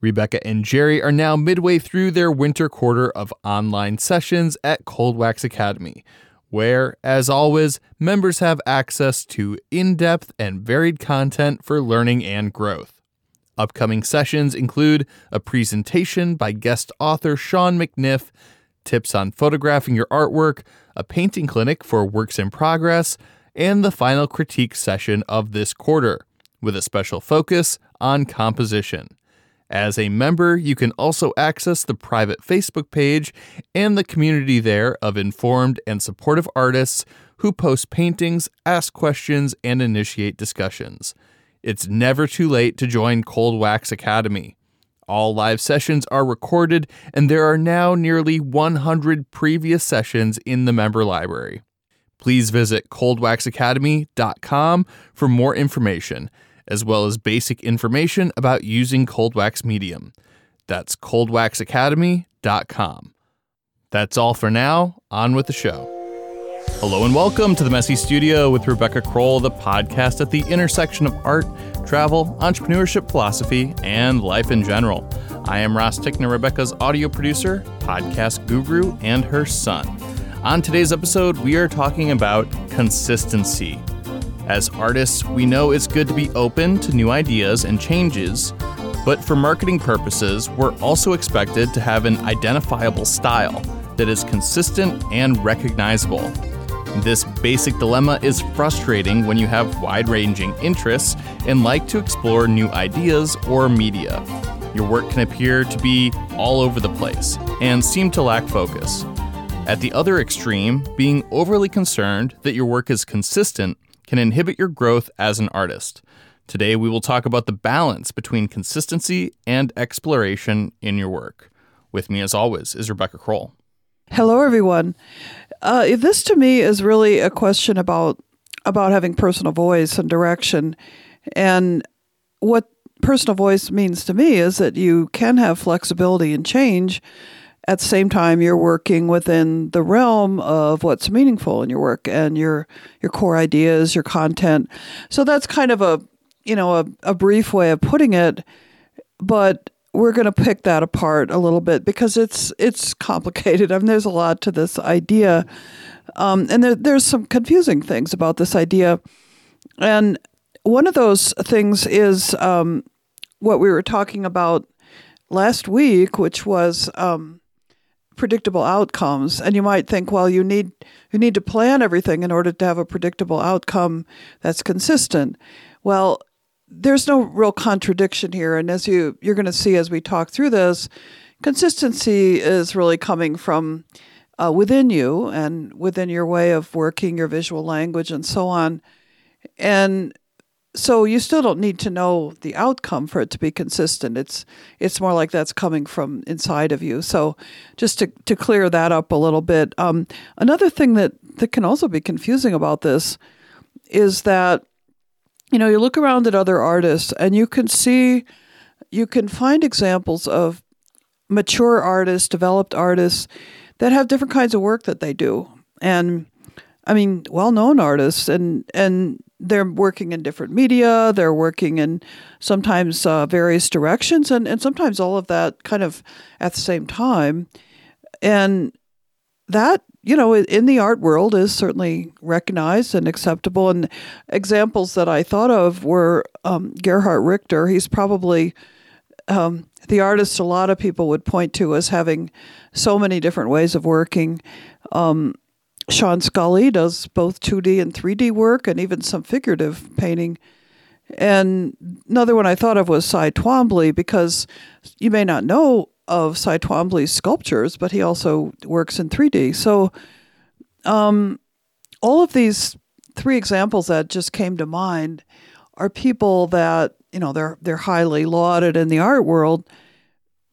Rebecca and Jerry are now midway through their winter quarter of online sessions at Cold Wax Academy, where, as always, members have access to in depth and varied content for learning and growth. Upcoming sessions include a presentation by guest author Shaun McNiff, tips on photographing your artwork, a painting clinic for works in progress, and the final critique session of this quarter, with a special focus on composition. As a member, you can also access the private Facebook page and the community there of informed and supportive artists who post paintings, ask questions, and initiate discussions. It's never too late to join Cold Wax Academy. All live sessions are recorded, and there are now nearly 100 previous sessions in the member library. Please visit coldwaxacademy.com for more information as well as basic information about using Cold Wax Medium. That's coldwaxacademy.com. That's all for now. On with the show. Hello and welcome to the Messy Studio with Rebecca Crowell, the podcast at the intersection of art, travel, entrepreneurship, philosophy, and life in general. I am Ross Tickner, Rebecca's audio producer, podcast guru, and her son. On today's episode, we are talking about consistency. As artists, we know it's good to be open to new ideas and changes, but for marketing purposes, we're also expected to have an identifiable style that is consistent and recognizable. This basic dilemma is frustrating when you have wide ranging interests and like to explore new ideas or media. Your work can appear to be all over the place and seem to lack focus. At the other extreme, being overly concerned that your work is consistent can inhibit your growth as an artist. Today, we will talk about the balance between consistency and exploration in your work. With me, as always, is Rebecca Crowell. Hello, everyone. Uh, this to me is really a question about about having personal voice and direction, and what personal voice means to me is that you can have flexibility and change at the same time you're working within the realm of what's meaningful in your work and your your core ideas your content. So that's kind of a you know a, a brief way of putting it but we're going to pick that apart a little bit because it's it's complicated. I mean there's a lot to this idea. Um, and there, there's some confusing things about this idea. And one of those things is um, what we were talking about last week, which was um, predictable outcomes. And you might think well you need you need to plan everything in order to have a predictable outcome that's consistent. Well there's no real contradiction here. And as you you're going to see as we talk through this consistency is really coming from uh, within you and within your way of working your visual language and so on. And so you still don't need to know the outcome for it to be consistent. It's it's more like that's coming from inside of you. So just to, to clear that up a little bit. Um, another thing that, that can also be confusing about this is that you know you look around at other artists and you can see you can find examples of mature artists, developed artists that have different kinds of work that they do. And I mean, well-known artists and and they're working in different media, they're working in sometimes uh, various directions, and, and sometimes all of that kind of at the same time. And that, you know, in the art world is certainly recognized and acceptable. And examples that I thought of were um, Gerhard Richter. He's probably um, the artist a lot of people would point to as having so many different ways of working. Um, Sean Scully does both 2D and 3D work and even some figurative painting. And another one I thought of was Cy Twombly because you may not know of Cy Twombly's sculptures, but he also works in 3D. So um, all of these three examples that just came to mind are people that, you know, they're they're highly lauded in the art world.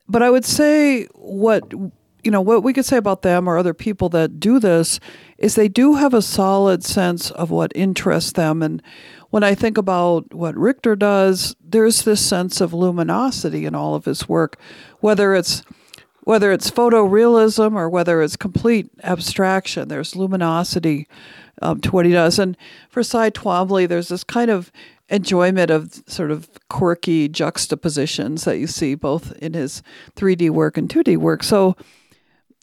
But I would say what you know, what we could say about them or other people that do this is they do have a solid sense of what interests them. And when I think about what Richter does, there's this sense of luminosity in all of his work, whether it's whether it's photorealism or whether it's complete abstraction. There's luminosity um, to what he does. And for Cy Twombly, there's this kind of enjoyment of sort of quirky juxtapositions that you see both in his 3D work and 2D work. So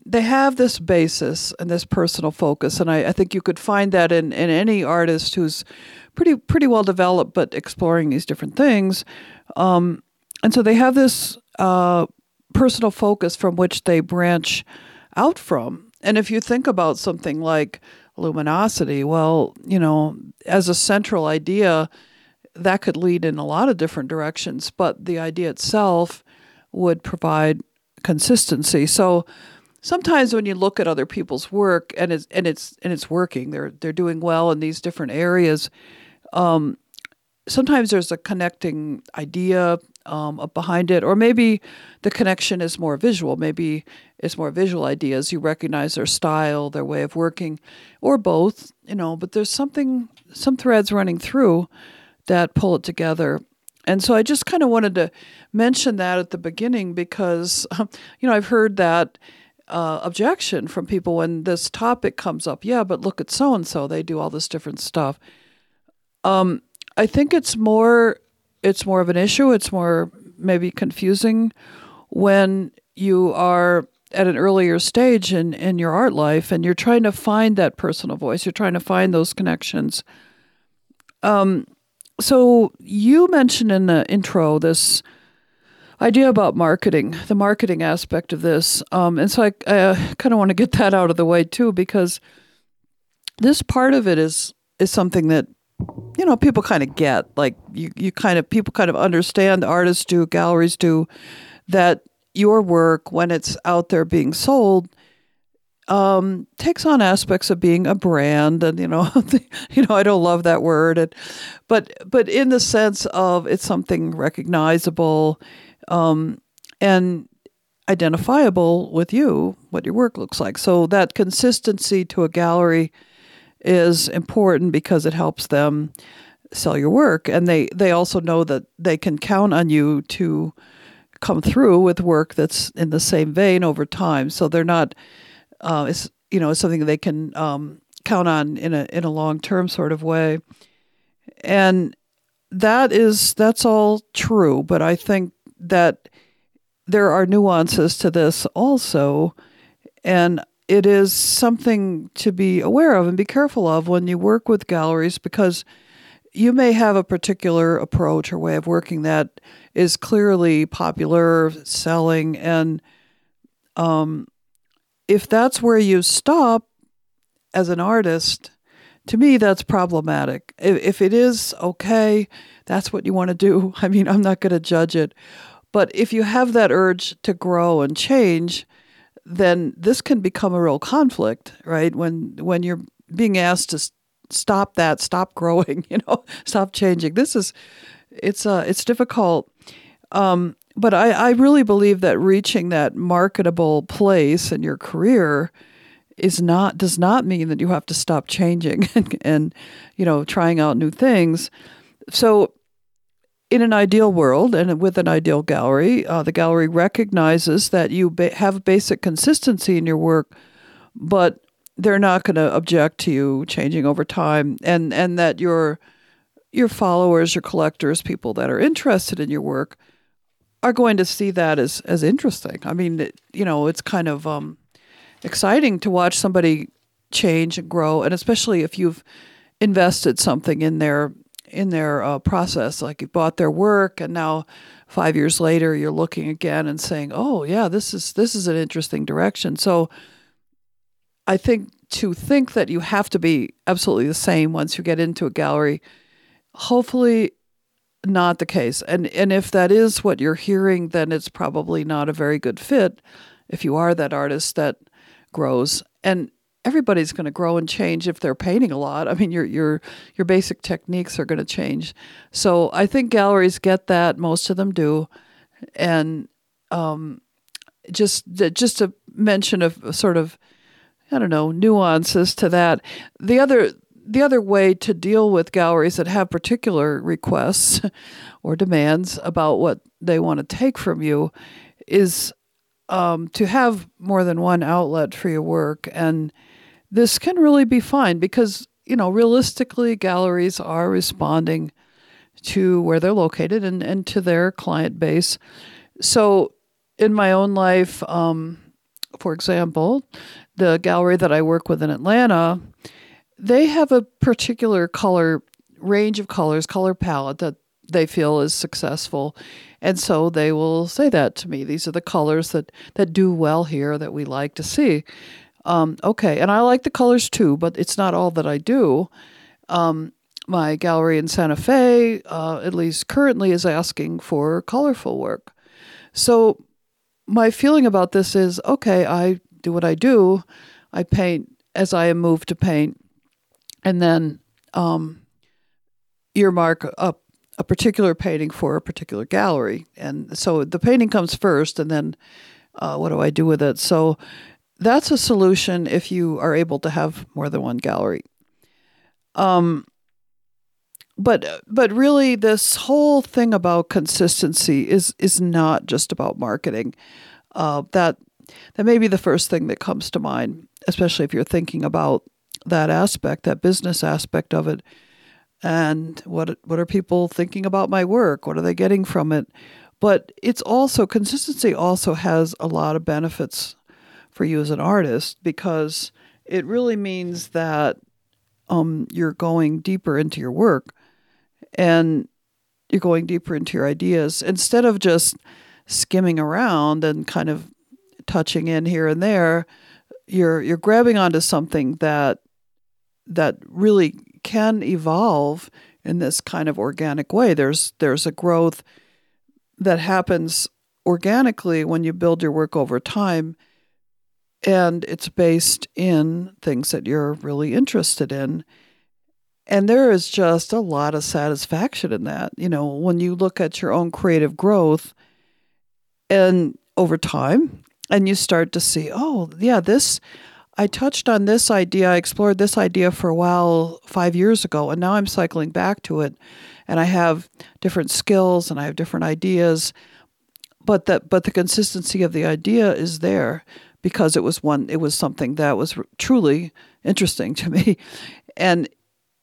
they have this basis and this personal focus, and I, I think you could find that in, in any artist who's pretty pretty well developed, but exploring these different things. Um, and so they have this uh, personal focus from which they branch out from. And if you think about something like luminosity, well, you know, as a central idea, that could lead in a lot of different directions, but the idea itself would provide consistency. So sometimes when you look at other people's work and it's and it's and it's working, they're they're doing well in these different areas. Um, sometimes there's a connecting idea um, behind it, or maybe the connection is more visual. Maybe it's more visual ideas. You recognize their style, their way of working, or both. You know, but there's something, some threads running through that pull it together. And so I just kind of wanted to mention that at the beginning because, you know, I've heard that uh, objection from people when this topic comes up. Yeah, but look at so and so; they do all this different stuff. Um, I think it's more it's more of an issue. It's more maybe confusing when you are at an earlier stage in, in your art life and you're trying to find that personal voice. You're trying to find those connections. Um, so you mentioned in the intro this idea about marketing, the marketing aspect of this. Um, and so I, I uh, kind of want to get that out of the way too, because this part of it is is something that you know, people kind of get like you, you kind of people kind of understand artists do, galleries do that your work when it's out there being sold um, takes on aspects of being a brand, and you know, you know, I don't love that word, and, but but in the sense of it's something recognizable, um, and identifiable with you, what your work looks like. So that consistency to a gallery is important because it helps them sell your work. And they they also know that they can count on you to come through with work that's in the same vein over time. So they're not uh, it's you know it's something they can um, count on in a in a long term sort of way. And that is that's all true. But i think that there are nuances to this also and it is something to be aware of and be careful of when you work with galleries because you may have a particular approach or way of working that is clearly popular, selling, and um, if that's where you stop as an artist, to me that's problematic. If, if it is okay, that's what you want to do. I mean, I'm not going to judge it, but if you have that urge to grow and change, then this can become a real conflict, right? When when you're being asked to stop that, stop growing, you know, stop changing. This is it's uh it's difficult. Um, but I, I really believe that reaching that marketable place in your career is not does not mean that you have to stop changing and, and you know trying out new things. So in an ideal world and with an ideal gallery, uh, the gallery recognizes that you ba- have basic consistency in your work, but they're not going to object to you changing over time, and and that your your followers, your collectors, people that are interested in your work, are going to see that as as interesting. I mean, it, you know, it's kind of um, exciting to watch somebody change and grow, and especially if you've invested something in their in their uh, process. Like you bought their work, and now five years later, you're looking again and saying, "Oh, yeah, this is this is an interesting direction." So, I think to think that you have to be absolutely the same once you get into a gallery, hopefully not the case. And and if that is what you're hearing, then it's probably not a very good fit. If you are that artist that grows and everybody's going to grow and change if they're painting a lot. I mean, your your your basic techniques are going to change. So I think galleries get that. Most of them do, and um, just just a mention of sort of I don't know nuances to that. The other the other way to deal with galleries that have particular requests or demands about what they want to take from you is um, to have more than one outlet for your work and this can really be fine because, you know, realistically, galleries are responding to where they're located and, and to their client base. So, in my own life, um, for example, the gallery that I work with in Atlanta, they have a particular color range of colors, color palette that they feel is successful. And so they will say that to me. These are the colors that, that do well here that we like to see. Um, okay, and I like the colors too, but it's not all that I do. Um, my gallery in Santa Fe, uh, at least currently, is asking for colorful work. So my feeling about this is okay, I do what I do. I paint as I am moved to paint, and then um, earmark a, a particular painting for a particular gallery. And so the painting comes first, and then uh, what do I do with it? So that's a solution if you are able to have more than one gallery. Um, but but really, this whole thing about consistency is is not just about marketing. Uh, that that may be the first thing that comes to mind, especially if you're thinking about that aspect, that business aspect of it, and what what are people thinking about my work? What are they getting from it? But it's also consistency also has a lot of benefits for you as an artist because it really means that um, you're going deeper into your work and you're going deeper into your ideas. Instead of just skimming around and kind of touching in here and there you're you're grabbing onto something that that really can evolve in this kind of organic way. There's there's a growth that happens organically when you build your work over time and it's based in things that you're really interested in and there is just a lot of satisfaction in that. You know, when you look at your own creative growth and over time, and you start to see, oh, yeah, this, I touched on this idea, I explored this idea for a while five years ago, and now I'm cycling back to it. And I have different skills and I have different ideas. But that, but the consistency of the idea is there because it was one, it was something that was truly interesting to me. And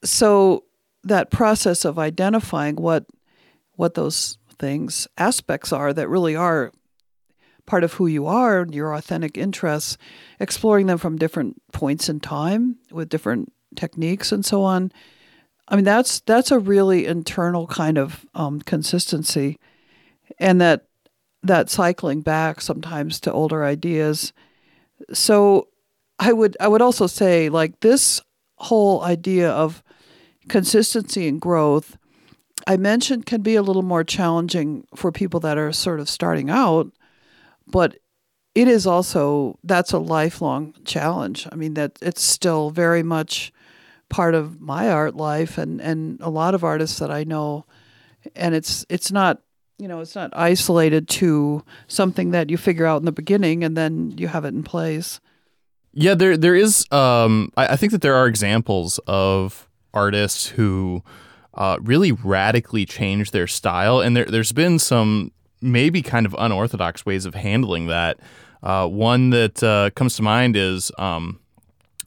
so that process of identifying what what those things aspects are that really are part of who you are your authentic interests exploring them from different points in time with different techniques and so on i mean that's that's a really internal kind of um, consistency and that that cycling back sometimes to older ideas so i would i would also say like this whole idea of consistency and growth, I mentioned can be a little more challenging for people that are sort of starting out, but it is also that's a lifelong challenge. I mean that it's still very much part of my art life and and a lot of artists that I know and it's it's not you know it's not isolated to something that you figure out in the beginning and then you have it in place. Yeah, there there is. Um, I, I think that there are examples of artists who uh, really radically change their style, and there, there's been some maybe kind of unorthodox ways of handling that. Uh, one that uh, comes to mind is um,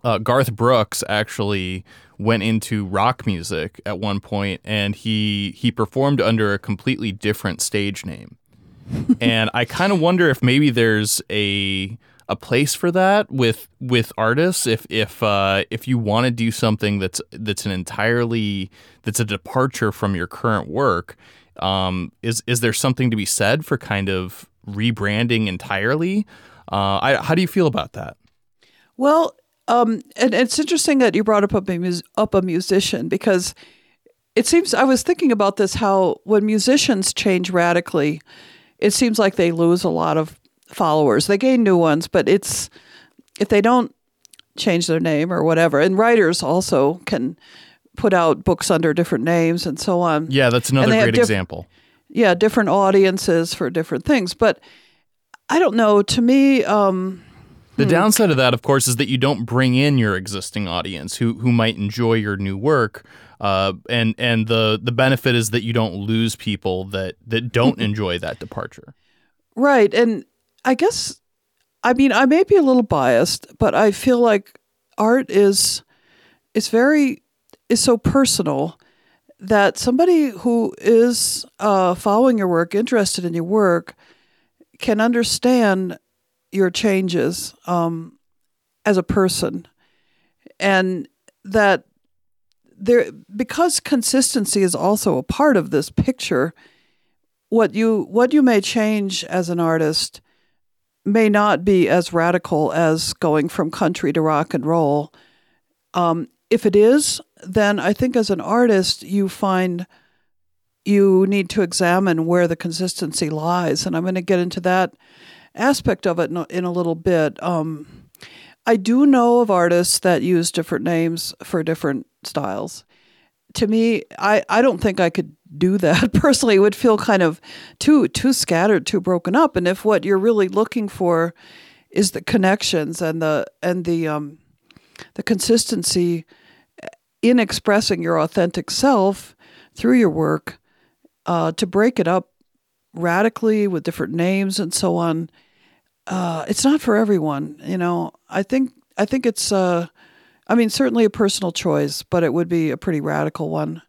uh, Garth Brooks actually went into rock music at one point, and he he performed under a completely different stage name. and I kind of wonder if maybe there's a a place for that with with artists. If if uh, if you want to do something that's that's an entirely that's a departure from your current work um, is is there something to be said for kind of rebranding entirely? Uh, I, how do you feel about that? Well um, and it's interesting that you brought up a, mus- up a musician because it seems I was thinking about this how when musicians change radically it seems like they lose a lot of followers. They gain new ones, but it's if they don't change their name or whatever. And writers also can put out books under different names and so on. Yeah, that's another great diff- example. Yeah, different audiences for different things. But I don't know. To me, um, the hmm. downside of that, of course, is that you don't bring in your existing audience who who might enjoy your new work. Uh, and and the the benefit is that you don't lose people that that don't enjoy that departure. Right, and I guess, I mean, I may be a little biased, but I feel like art is is very is so personal that somebody who is uh, following your work, interested in your work, can understand your changes um, as a person, and that there because consistency is also a part of this picture. What you what you may change as an artist may not be as radical as going from country to rock and roll. Um, if it is, then I think as an artist, you find you need to examine where the consistency lies. And I'm going to get into that aspect of it in a, in a little bit. Um, I do know of artists that use different names for different styles. To me, I, I don't think I could do that personally. It would feel kind of too too scattered, too broken up. And if what you're really looking for is the connections and the and the um, the consistency in expressing your authentic self through your work, uh, to break it up radically with different names and so on, uh, it's not for everyone. You know, I think I think it's, uh, I mean, certainly a personal choice, but it would be a pretty radical one.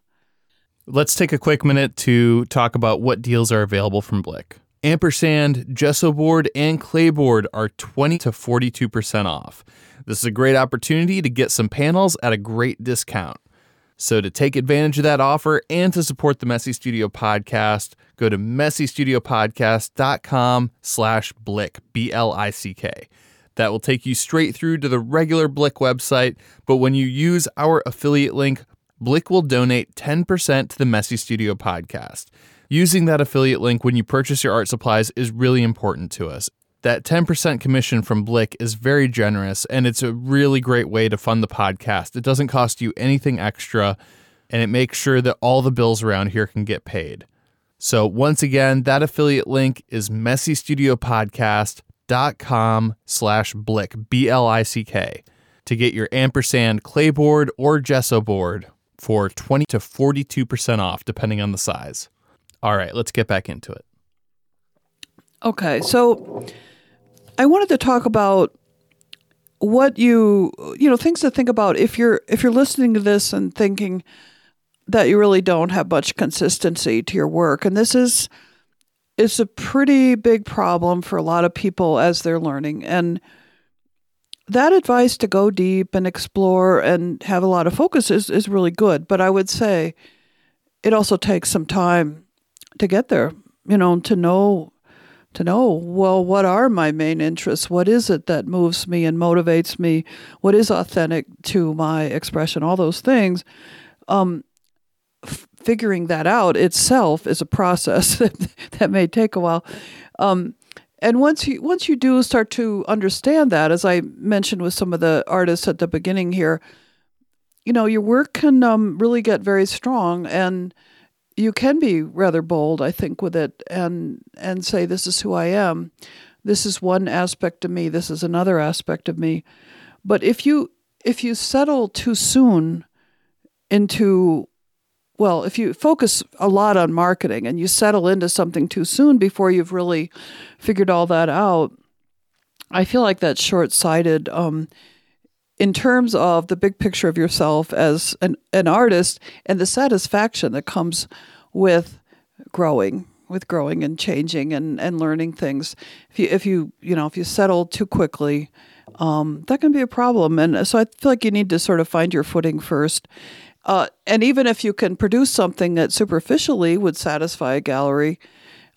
Let's take a quick minute to talk about what deals are available from Blick. Ampersand, gesso board, and clay board are 20 to 42% off. This is a great opportunity to get some panels at a great discount. So to take advantage of that offer and to support the Messy Studio podcast, go to messystudiopodcast.com slash blick, B-L-I-C-K. That will take you straight through to the regular Blick website, but when you use our affiliate link, Blick will donate 10% to the Messy Studio podcast. Using that affiliate link when you purchase your art supplies is really important to us. That 10% commission from Blick is very generous, and it's a really great way to fund the podcast. It doesn't cost you anything extra, and it makes sure that all the bills around here can get paid. So, once again, that affiliate link is messystudiopodcast.com slash blick, B L I C K, to get your ampersand clay board or gesso board for 20 to 42% off, depending on the size. All right, let's get back into it. Okay, so I wanted to talk about what you you know things to think about if you're if you're listening to this and thinking that you really don't have much consistency to your work. And this is it's a pretty big problem for a lot of people as they're learning. And that advice to go deep and explore and have a lot of focus is, is really good. But i would say it also takes some time to get there you know to know to know, well, what are my main interests? What is it that moves me and motivates me? What is authentic to my expression? All those things. Um, f- figuring that out itself is a process that, may take a while. Um, and once you once you do start to understand that, as I mentioned with some of the artists at the beginning here, you know, your work can um, really get very strong and you can be rather bold, I think, with it and and say this is who I am. This is one aspect of me. This is another aspect of me. But if you if you settle too soon into well, if you focus a lot on marketing and you settle into something too soon before you've really figured all that out, I feel like that's short sighted. Um, in terms of the big picture of yourself as an, an artist and the satisfaction that comes with growing with growing and changing and, and learning things. If you if you you know if you settle too quickly um, that can be a problem. And so i feel like you need to sort of find your footing first. Uh, and even if you can produce something that superficially would satisfy a gallery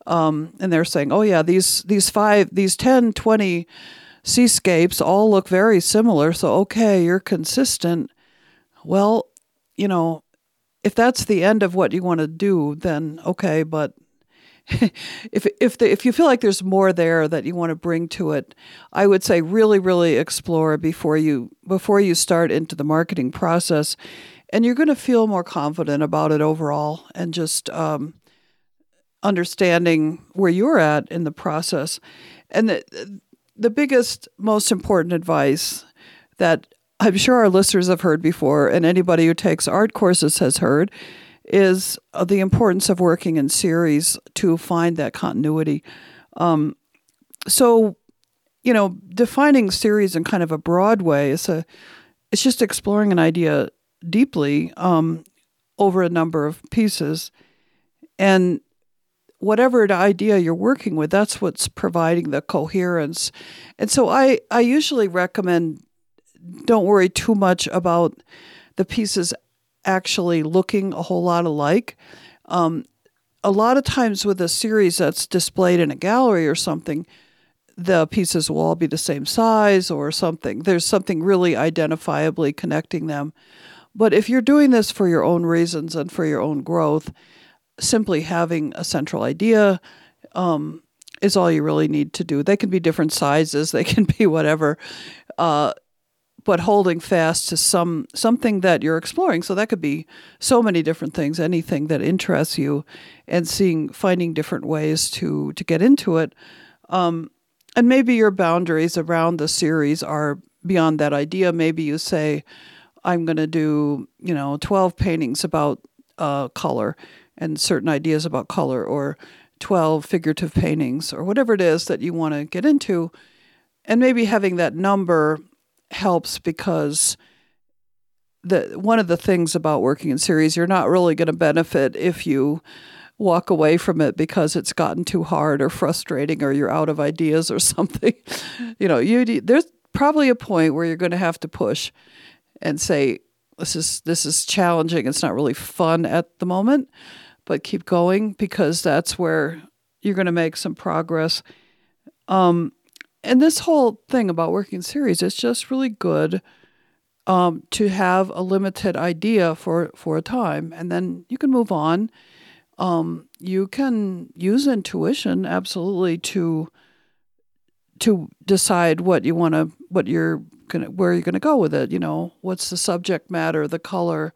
um, and they're saying oh yeah these these five these 10 20 seascapes all look very similar. So, okay, you're consistent. Well, you know, if that's the end of what you want to do, then okay, but if if the, if you feel like there's more there that you want to bring to it, I would say really really explore before you before you start into the marketing process, and you're going to feel more confident about it overall, and just um, understanding where you're at in the process, and the, the biggest, most important advice that I'm sure our listeners have heard before, and anybody who takes art courses has heard, is uh, the importance of working in series to find that continuity. Um, so, you know, defining series in kind of a broad way is a, it's just exploring an idea deeply. Um, over a number of pieces. And whatever idea you're working with, that's what's providing the coherence. And so I, I usually recommend don't worry too much about the pieces actually looking a whole lot alike. Um, a lot of times with a series that's displayed in a gallery or something, the pieces will all be the same size or something. There's something really identifiably connecting them. But if you're doing this for your own reasons and for your own growth, simply having a central idea um, is all you really need to do. They can be different sizes, they can be whatever. Uh, but holding fast to some something that you're exploring. So that could be so many different things, anything that interests you, and seeing finding different ways to to get into it. Um, and maybe your boundaries around the series are beyond that idea. Maybe you say, "I'm going to do you know 12 paintings about uh, color and certain ideas about color, or 12 figurative paintings, or whatever it is that you want to get into." And maybe having that number helps because the one of the things about working in series you're not really going to benefit if you walk away from it because it's gotten too hard or frustrating or you're out of ideas or something. You know you there's probably a point where you're going to have to push and say this is this is challenging. It's not really fun at the moment but keep going because that's where you're going to make some progress um, and this whole thing about working series, it's just really good um, to have a limited idea for for a time, and then you can move on. Um, you can use intuition absolutely to to decide what you want to what you're gonna where you're gonna go with it. You know, what's the subject matter, the color,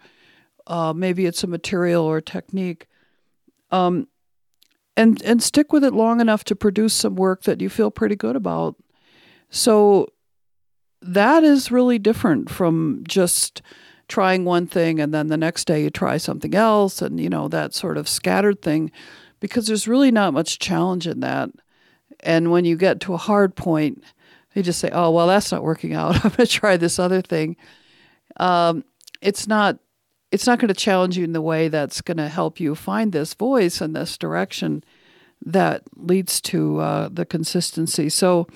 uh, maybe it's a material or technique. Um, and and stick with it long enough to produce some work that you feel pretty good about. So that is really different from just trying one thing and then the next day you try something else and you know that sort of scattered thing because there's really not much challenge in that. And when you get to a hard point, you just say, "Oh, well, that's not working out. I'm going to try this other thing." Um, it's not it's not going to challenge you in the way that's going to help you find this voice and this direction that leads to uh, the consistency. So,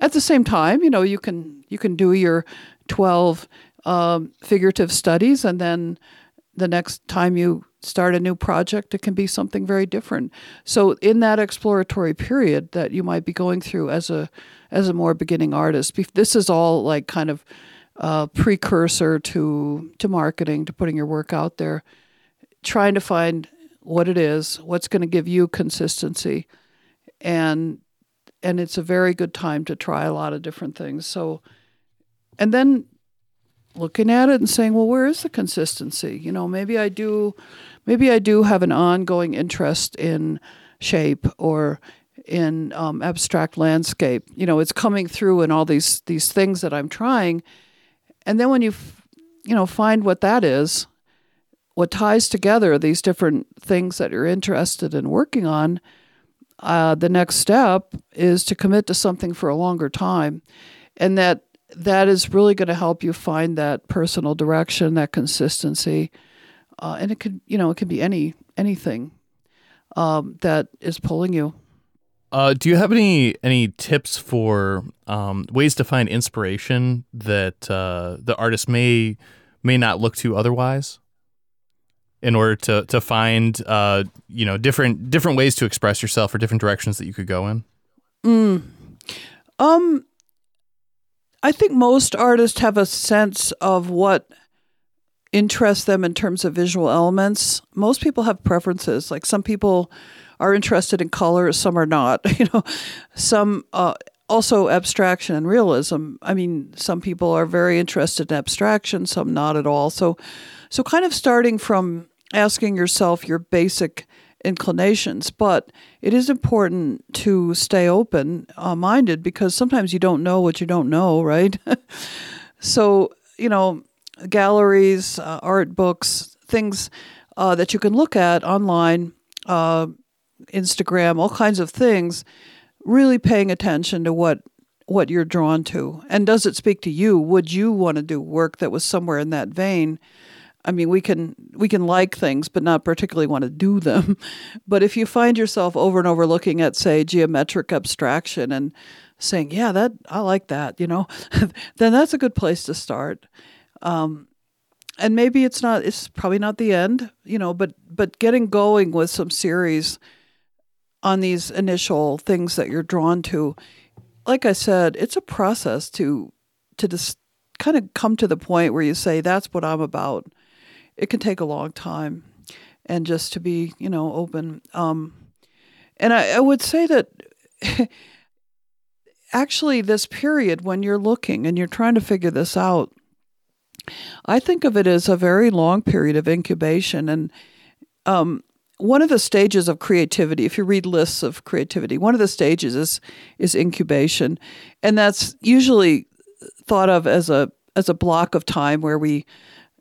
at the same time, you know, you can you can do your twelve um, figurative studies, and then the next time you start a new project, it can be something very different. So, in that exploratory period that you might be going through as a as a more beginning artist, this is all like kind of uh, precursor to to marketing, to putting your work out there, trying to find what it is, what's going to give you consistency, and and it's a very good time to try a lot of different things. So, and then looking at it and saying, well, where is the consistency? You know, maybe I do, maybe I do have an ongoing interest in shape or in um, abstract landscape. You know, it's coming through in all these these things that I'm trying and then when you, you know, find what that is, what ties together these different things that you're interested in working on, uh, the next step is to commit to something for a longer time, and that that is really going to help you find that personal direction, that consistency, uh, and it could, you know, it can be any anything um, that is pulling you. Uh, do you have any any tips for um, ways to find inspiration that uh, the artist may may not look to otherwise, in order to to find uh, you know different different ways to express yourself or different directions that you could go in? Mm. Um, I think most artists have a sense of what interests them in terms of visual elements. Most people have preferences. Like some people are interested in color, some are not. You know, some uh, also abstraction and realism. I mean, some people are very interested in abstraction, some not at all. So, so kind of starting from asking yourself your basic inclinations, but it is important to stay open uh, minded because sometimes you don't know what you don't know, right? so, you know, galleries, uh, art books, things uh, that you can look at online. Instagram, all kinds of things, really paying attention to what what you're drawn to and does it speak to you? Would you want to do work that was somewhere in that vein? I mean, we can we can like things, but not particularly want to do them. But if you find yourself over and over looking at, say, geometric abstraction and saying, "Yeah, that I like that," you know, then that's a good place to start. Um, and maybe it's not. It's probably not the end, you know. But but getting going with some series on these initial things that you're drawn to, like I said, it's a process to to just kind of come to the point where you say, "That's what I'm about." it can take a long time, and just to be you know open. Um, and I, I would say that actually this period when you're looking and you're trying to figure this out, I think of it as a very long period of incubation and. Um, one of the stages of creativity, if you read lists of creativity, one of the stages is is incubation, and that's usually thought of as a as a block of time where we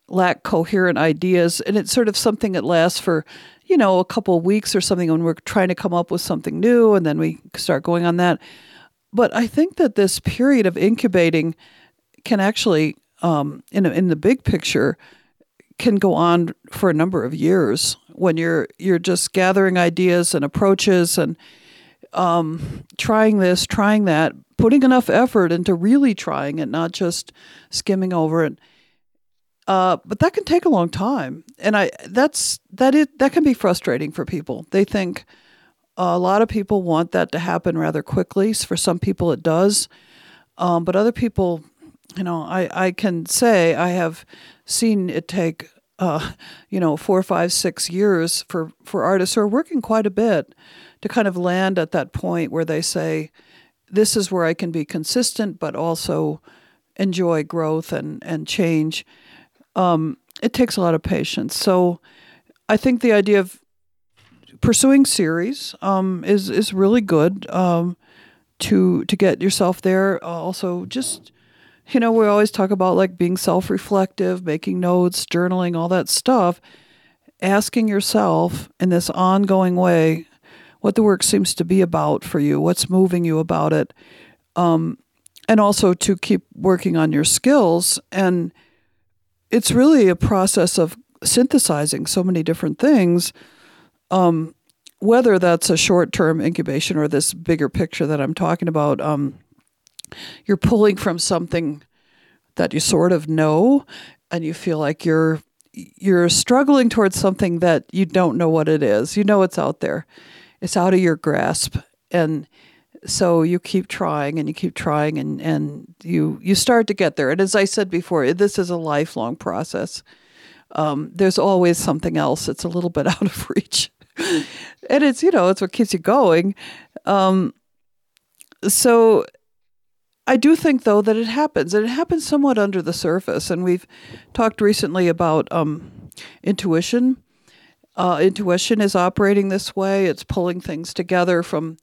lack coherent ideas. And it's sort of something that lasts for you know a couple of weeks or something when we're trying to come up with something new and then we start going on that. But i think that this period of incubating can actually um, in, in the big picture can go on for a number of years when you're you're just gathering ideas and approaches and um, trying this trying that putting enough effort into really trying it not just skimming over it uh, but that can take a long time, and I that's that it that can be frustrating for people. They think a lot of people want that to happen rather quickly. For some people, it does, um, but other people, you know, I I can say I have seen it take uh, you know four, five, six years for for artists who are working quite a bit to kind of land at that point where they say, this is where I can be consistent, but also enjoy growth and and change um, it takes a lot of patience. So I think the idea of pursuing series um, is is really good um, to to get yourself there. Uh, also, just you know, we always talk about like being self reflective, making notes, journaling, all that stuff. Asking yourself in this ongoing way what the work seems to be about for you, what's moving you about it, um, and also to keep working on your skills and it's really a process of synthesizing so many different things. Um, whether that's a short term incubation or this bigger picture that I'm talking about, um, you're pulling from something that you sort of know and you feel like you're you're struggling towards something that you don't know what it is. You know it's out there. It's out of your grasp. And so you keep trying and you keep trying and, and you you start to get there and as i said before this is a lifelong process um, there's always something else that's a little bit out of reach and it's you know it's what keeps you going um, so i do think though that it happens and it happens somewhat under the surface and we've talked recently about um, intuition uh, intuition is operating this way it's pulling things together from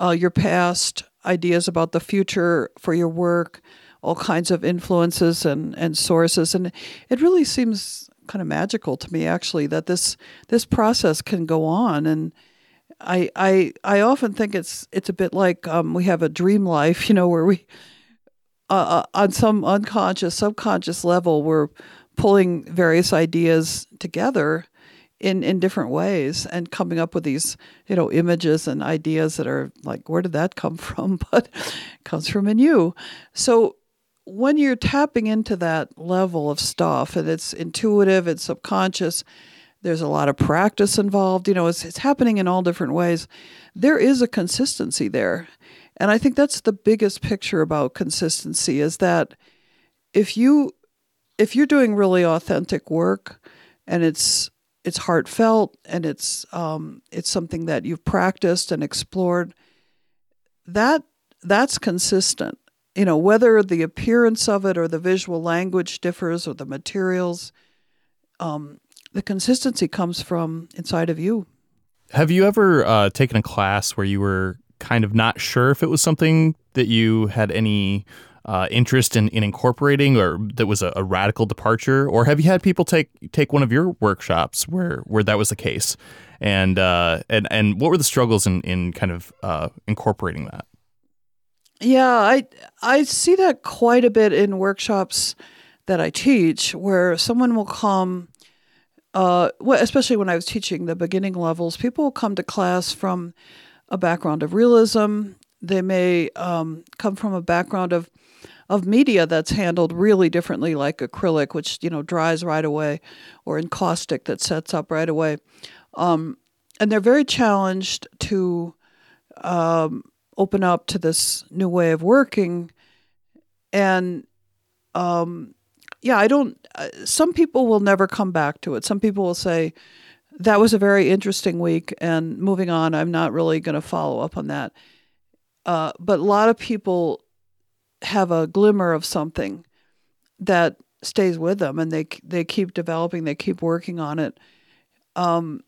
uh, your past, ideas about the future for your work, all kinds of influences and, and sources. And it really seems kind of magical to me, actually, that this this process can go on. And I I I often think it's it's a bit like um, we have a dream life, you know, where we uh, uh on some unconscious, subconscious level, we're pulling various ideas together in in different ways and coming up with these you know images and ideas that are like where did that come from? But it comes from in you. So when you're tapping into that level of stuff and it's intuitive it's subconscious there's a lot of practice involved you know it's, it's happening in all different ways there is a consistency there and i think that's the biggest picture about consistency is that if you if you're doing really authentic work and it's it's heartfelt and it's um, it's something that you've practiced and explored. That that's consistent. You know, whether the appearance of it or the visual language differs or the materials, um, the consistency comes from inside of you. Have you ever uh, taken a class where you were kind of not sure if it was something that you had any uh, interest in, in incorporating or that was a, a, radical departure? Or have you had people take take one of your workshops where where that was the case? And uh, and and what were the struggles in in kind of uh, incorporating that? Yeah i i see that quite a bit in workshops that i teach where someone will come uh, well, especially when I was teaching the beginning levels, people come to class from a background of realism. They may um, come from a background of of media that's handled really differently, like acrylic, which you know dries right away, or encaustic that sets up right away. Um, and they're very challenged to um, open up to this new way of working. And um, yeah, I don't. Uh, some people will never come back to it. Some people will say that was a very interesting week, and moving on, I'm not really going to follow up on that. Uh, but a lot of people have a glimmer of something that stays with them, and they they keep developing, they keep working on it. Um,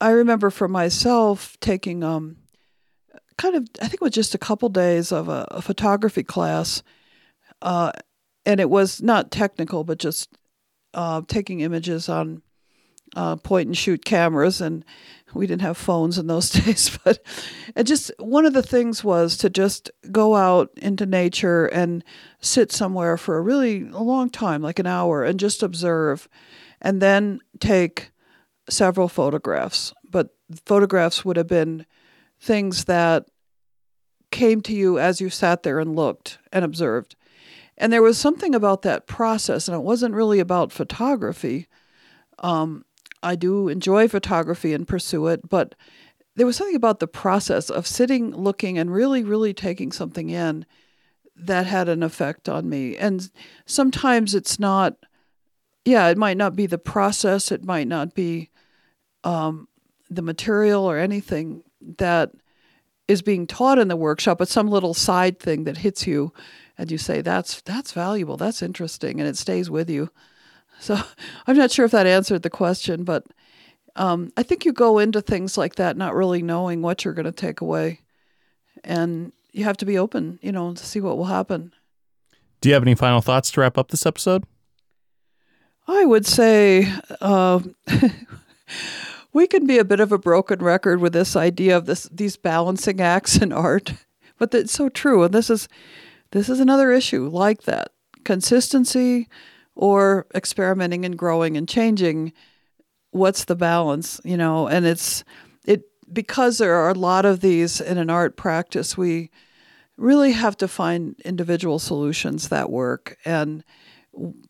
I remember for myself taking um, kind of I think it was just a couple days of a, a photography class, uh, and it was not technical, but just uh, taking images on uh, point and shoot cameras, and we didn't have phones in those days. But it just one of the things was to just go out into nature and sit somewhere for a really a long time, like an hour, and just observe, and then take several photographs. But photographs would have been things that came to you as you sat there and looked and observed. And there was something about that process, and it wasn't really about photography. Um, I do enjoy photography and pursue it, but there was something about the process of sitting, looking, and really, really taking something in that had an effect on me. And sometimes it's not, yeah, it might not be the process, it might not be um, the material or anything that is being taught in the workshop, but some little side thing that hits you and you say, that's, that's valuable, that's interesting, and it stays with you. So I'm not sure if that answered the question, but um, I think you go into things like that not really knowing what you're going to take away. And you have to be open, you know, to see what will happen. Do you have any final thoughts to wrap up this episode? I would say uh, we can be a bit of a broken record with this idea of this these balancing acts in art, but it's so true. And this is this is another issue like that consistency or experimenting and growing and changing. What's the balance, you know? And it's it because there are a lot of these in an art practice. We really have to find individual solutions that work and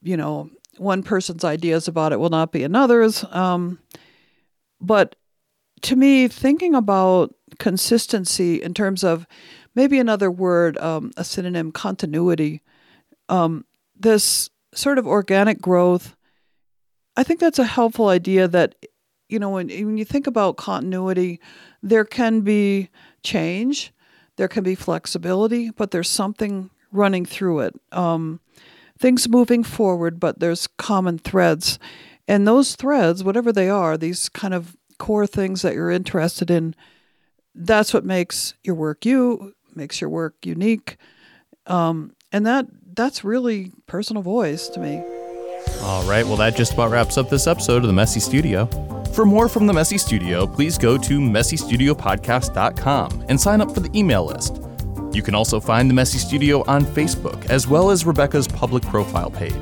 you know one person's ideas about it will not be another's um, but to me, thinking about consistency in terms of maybe another word, um, a synonym, continuity, um, this sort of organic growth, I think that's a helpful idea that, you know, when, when you think about continuity, there can be change, there can be flexibility, but there's something running through it. Um, things moving forward, but there's common threads. And those threads, whatever they are, these kind of core things that you're interested in, that's what makes your work you, makes your work unique. Um, and that that's really personal voice to me. All right, well, that just about wraps up this episode of the Messy Studio. For more from the Messy Studio, please go to messystudiopodcast.com and sign up for the email list. You can also find the Messy Studio on Facebook, as well as Rebecca's public profile page.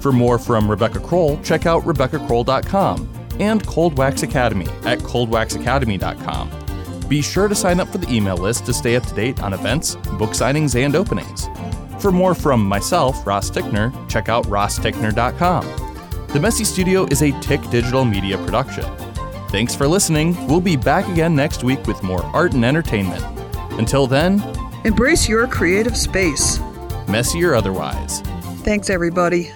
For more from Rebecca Crowell, check out RebeccaCrowell.com and Cold Wax Academy at coldwaxacademy.com. Be sure to sign up for the email list to stay up to date on events, book signings, and openings. For more from myself, Ross Tickner, check out rostickner.com. The Messy Studio is a Tick Digital Media production. Thanks for listening. We'll be back again next week with more art and entertainment. Until then, embrace your creative space, messy or otherwise. Thanks, everybody.